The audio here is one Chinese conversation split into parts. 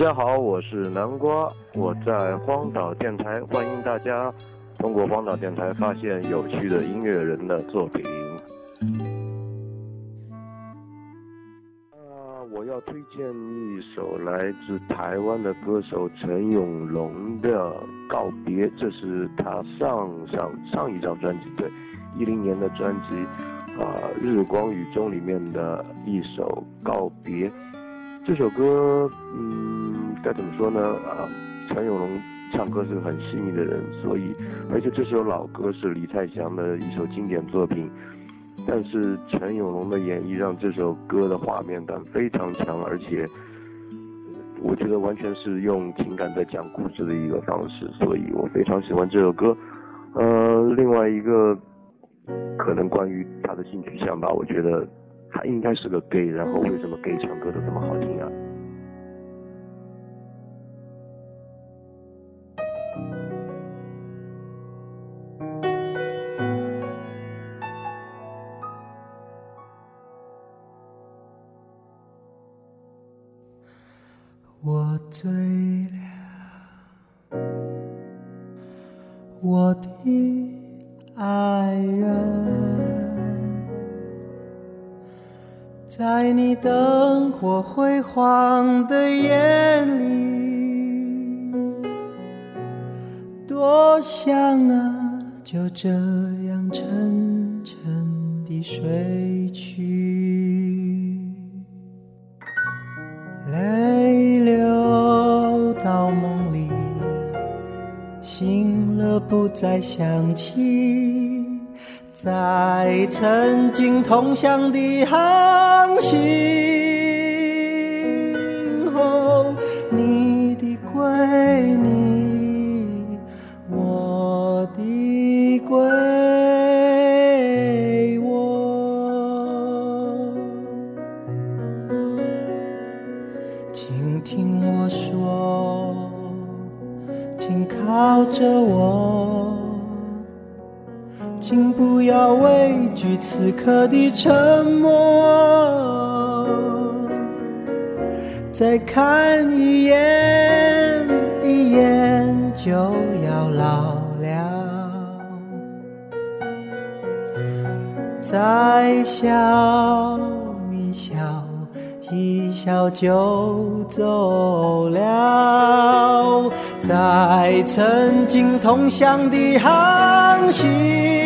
大家好，我是南瓜，我在荒岛电台，欢迎大家通过荒岛电台发现有趣的音乐人的作品。啊，我要推荐一首来自台湾的歌手陈永龙的《告别》，这是他上上上一张专辑，对，一零年的专辑啊《日光雨中》里面的一首《告别》。这首歌，嗯，该怎么说呢？啊，陈永龙唱歌是个很细腻的人，所以，而且这首老歌是李泰祥的一首经典作品，但是陈永龙的演绎让这首歌的画面感非常强，而且，我觉得完全是用情感在讲故事的一个方式，所以我非常喜欢这首歌。呃，另外一个，可能关于他的性取向吧，我觉得。他应该是个 gay，然后为什么 gay 唱歌都这么好听啊？我醉了，我的爱人。在你灯火辉煌的眼里，多想啊，就这样沉沉地睡去，泪流到梦里，醒了不再想起。在曾经同乡的航行后，你的归你，我的归我，请听我说，请靠着我。请不要畏惧此刻的沉默，再看一眼，一眼就要老了，再笑一笑，一笑就走了，在曾经同乡的航行。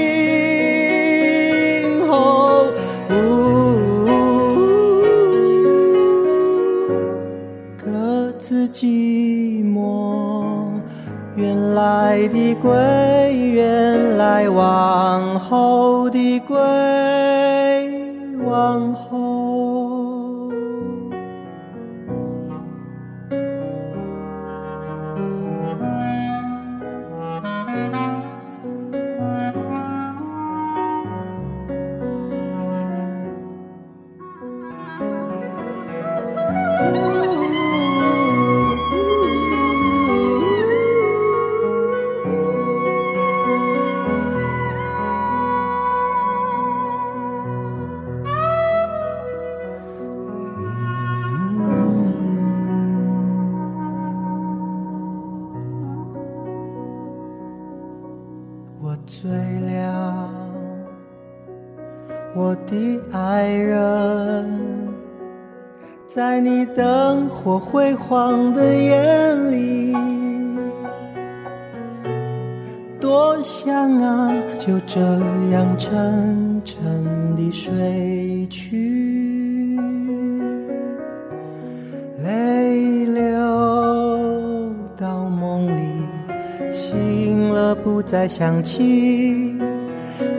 原来往后的归，往后。醉了，我的爱人，在你灯火辉煌的眼里，多想啊，就这样沉沉地睡去，不再想起，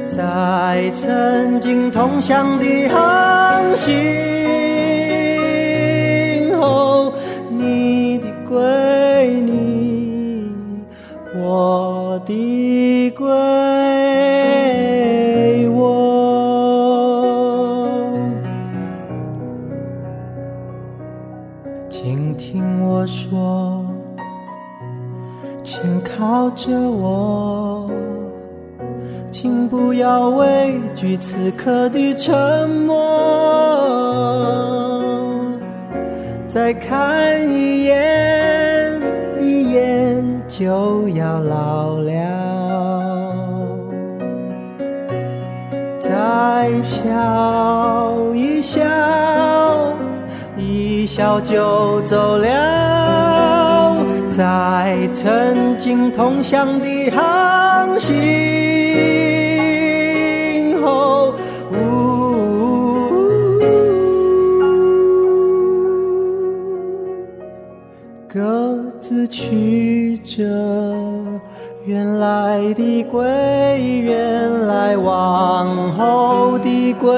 在曾经同乡的航行后，你的归你，我的归我，请听我说。请靠着我，请不要畏惧此刻的沉默，再看一眼，一眼就要老了。再笑一笑，一笑就走了。在曾经同乡的航行后。各自去着原来的归，原来往后的归，